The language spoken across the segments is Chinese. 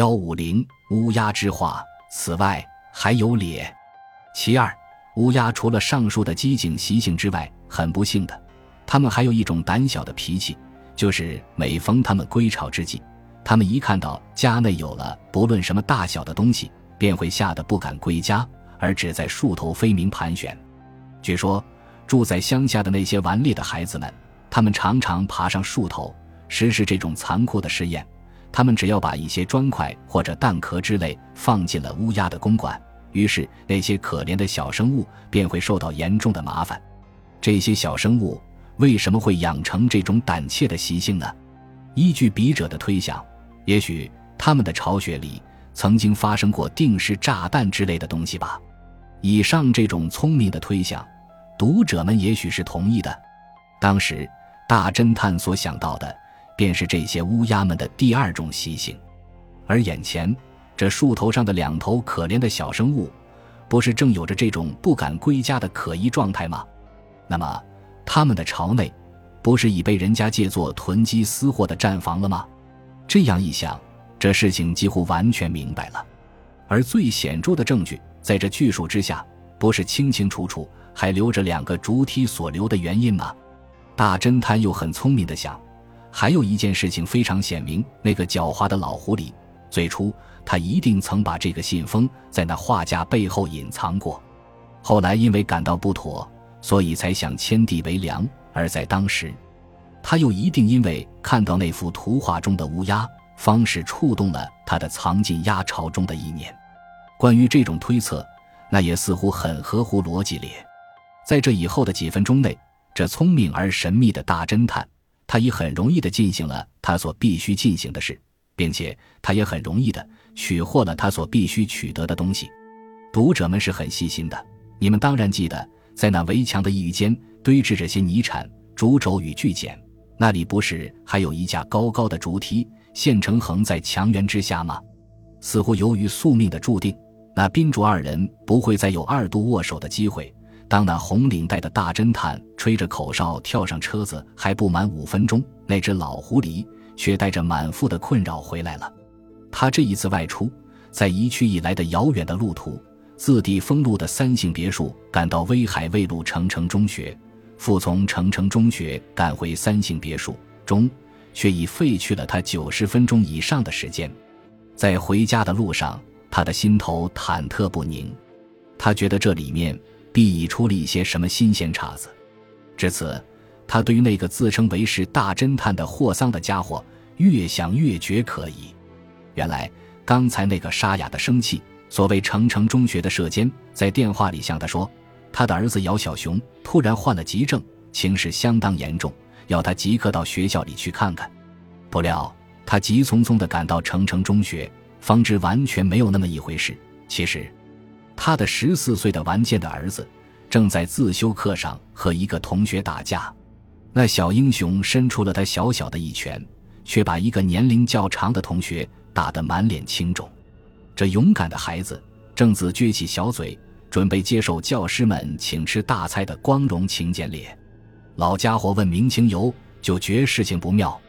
幺五零乌鸦之话，此外还有咧。其二，乌鸦除了上述的机警习性之外，很不幸的，它们还有一种胆小的脾气，就是每逢它们归巢之际，它们一看到家内有了不论什么大小的东西，便会吓得不敢归家，而只在树头飞鸣盘旋。据说，住在乡下的那些顽劣的孩子们，他们常常爬上树头实施这种残酷的试验。他们只要把一些砖块或者蛋壳之类放进了乌鸦的公馆，于是那些可怜的小生物便会受到严重的麻烦。这些小生物为什么会养成这种胆怯的习性呢？依据笔者的推想，也许他们的巢穴里曾经发生过定时炸弹之类的东西吧。以上这种聪明的推想，读者们也许是同意的。当时大侦探所想到的。便是这些乌鸦们的第二种习性，而眼前这树头上的两头可怜的小生物，不是正有着这种不敢归家的可疑状态吗？那么，他们的巢内，不是已被人家借作囤积私货的战房了吗？这样一想，这事情几乎完全明白了。而最显著的证据，在这巨树之下，不是清清楚楚还留着两个竹梯所留的原因吗？大侦探又很聪明的想。还有一件事情非常显明，那个狡猾的老狐狸，最初他一定曾把这个信封在那画架背后隐藏过，后来因为感到不妥，所以才想迁地为梁。而在当时，他又一定因为看到那幅图画中的乌鸦，方式触动了他的藏进鸭巢中的意念。关于这种推测，那也似乎很合乎逻辑咧。在这以后的几分钟内，这聪明而神秘的大侦探。他已很容易地进行了他所必须进行的事，并且他也很容易地取获了他所必须取得的东西。读者们是很细心的，你们当然记得，在那围墙的一隅间堆置着些泥铲、竹轴与锯简，那里不是还有一架高高的竹梯，现成横在墙垣之下吗？似乎由于宿命的注定，那宾主二人不会再有二度握手的机会。当那红领带的大侦探吹着口哨跳上车子，还不满五分钟，那只老狐狸却带着满腹的困扰回来了。他这一次外出，在移区以来的遥远的路途，自地封路的三姓别墅赶到威海卫路成城中学，复从成城中学赶回三姓别墅中，却已废去了他九十分钟以上的时间。在回家的路上，他的心头忐忑不宁，他觉得这里面。必已出了一些什么新鲜茬子。至此，他对于那个自称为是大侦探的霍桑的家伙，越想越觉可疑。原来，刚才那个沙哑的生气，所谓成城中学的舍监，在电话里向他说，他的儿子姚小雄突然患了急症，情势相当严重，要他即刻到学校里去看看。不料，他急匆匆地赶到成城中学，方知完全没有那么一回事。其实。他的十四岁的顽健的儿子，正在自修课上和一个同学打架，那小英雄伸出了他小小的一拳，却把一个年龄较长的同学打得满脸青肿。这勇敢的孩子正自撅起小嘴，准备接受教师们请吃大菜的光荣请柬咧。老家伙问明情由，就觉事情不妙，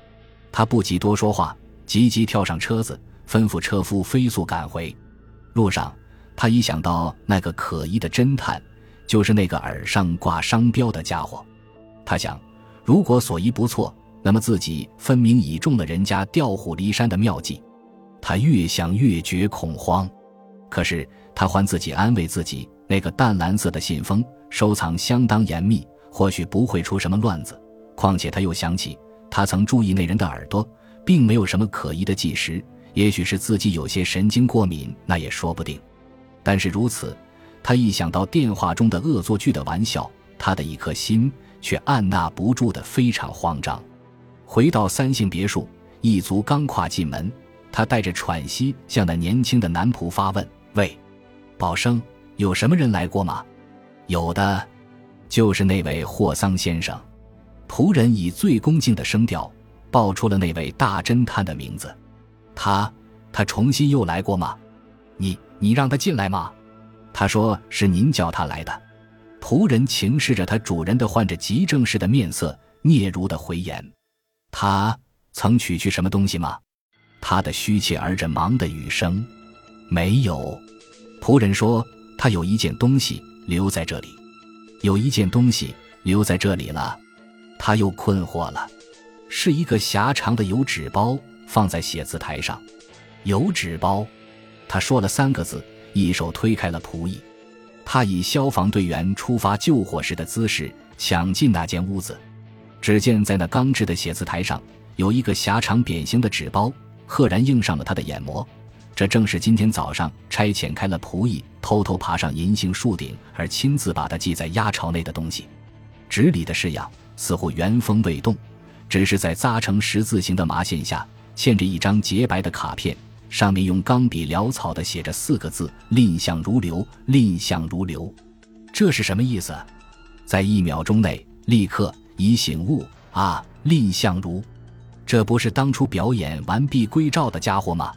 他不及多说话，急急跳上车子，吩咐车夫飞速赶回。路上。他一想到那个可疑的侦探，就是那个耳上挂商标的家伙，他想，如果所疑不错，那么自己分明已中了人家调虎离山的妙计。他越想越觉恐慌，可是他还自己安慰自己，那个淡蓝色的信封收藏相当严密，或许不会出什么乱子。况且他又想起，他曾注意那人的耳朵，并没有什么可疑的计时，也许是自己有些神经过敏，那也说不定。但是如此，他一想到电话中的恶作剧的玩笑，他的一颗心却按捺不住的非常慌张。回到三姓别墅，一足刚跨进门，他带着喘息向那年轻的男仆发问：“喂，宝生，有什么人来过吗？”“有的，就是那位霍桑先生。”仆人以最恭敬的声调报出了那位大侦探的名字。“他，他重新又来过吗？”“你。”你让他进来吗？他说是您叫他来的。仆人情视着他主人的患着急症似的面色，嗫嚅的回言：“他曾取去什么东西吗？”他的虚怯而着忙的语声。没有。仆人说：“他有一件东西留在这里，有一件东西留在这里了。”他又困惑了，是一个狭长的油纸包放在写字台上。油纸包，他说了三个字，一手推开了仆役。他以消防队员出发救火时的姿势抢进那间屋子。只见在那钢制的写字台上有一个狭长扁形的纸包，赫然映上了他的眼膜。这正是今天早上差遣开了仆役，偷偷爬上银杏树顶，而亲自把它系在鸭巢内的东西。纸里的式样似乎原封未动，只是在扎成十字形的麻线下嵌着一张洁白的卡片，上面用钢笔潦草地写着四个字：“蔺相如流，蔺相如流。”这是什么意思？在一秒钟内，立刻已醒悟啊！蔺相如，这不是当初表演完璧归赵的家伙吗？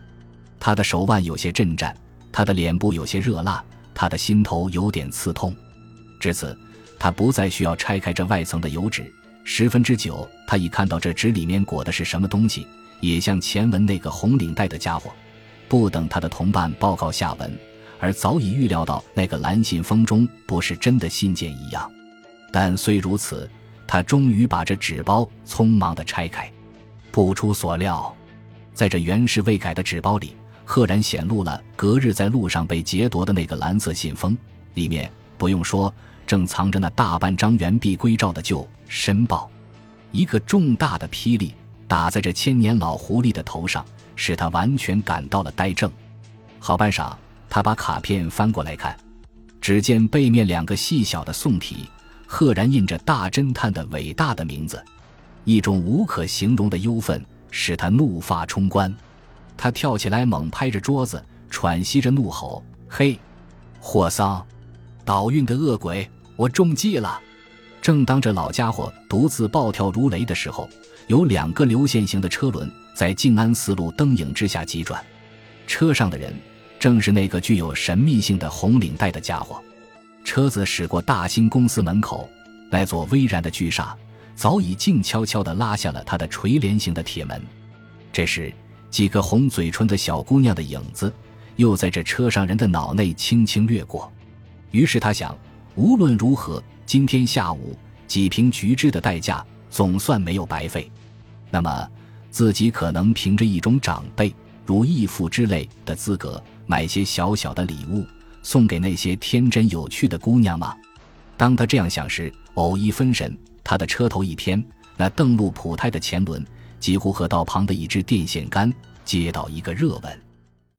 他的手腕有些震颤，他的脸部有些热辣，他的心头有点刺痛。至此，他不再需要拆开这外层的油纸。十分之久，他已看到这纸里面裹的是什么东西，也像前文那个红领带的家伙。不等他的同伴报告下文，而早已预料到那个蓝信封中不是真的信件一样。但虽如此，他终于把这纸包匆忙地拆开。不出所料，在这原式未改的纸包里。赫然显露了隔日在路上被劫夺的那个蓝色信封，里面不用说，正藏着那大半张原币归赵的旧申报。一个重大的霹雳打在这千年老狐狸的头上，使他完全感到了呆怔。好半晌，他把卡片翻过来看，只见背面两个细小的宋体，赫然印着大侦探的伟大的名字。一种无可形容的忧愤使他怒发冲冠。他跳起来，猛拍着桌子，喘息着怒吼：“嘿，霍桑，倒运的恶鬼，我中计了！”正当这老家伙独自暴跳如雷的时候，有两个流线型的车轮在静安寺路灯影之下急转，车上的人正是那个具有神秘性的红领带的家伙。车子驶过大兴公司门口，那座巍然的巨厦早已静悄悄地拉下了它的垂帘形的铁门。这时。几个红嘴唇的小姑娘的影子，又在这车上人的脑内轻轻掠过。于是他想，无论如何，今天下午几瓶橘汁的代价总算没有白费。那么，自己可能凭着一种长辈如义父之类的资格，买些小小的礼物送给那些天真有趣的姑娘吗？当他这样想时，偶一分神，他的车头一偏，那邓禄普胎的前轮。几乎和道旁的一支电线杆接到一个热吻。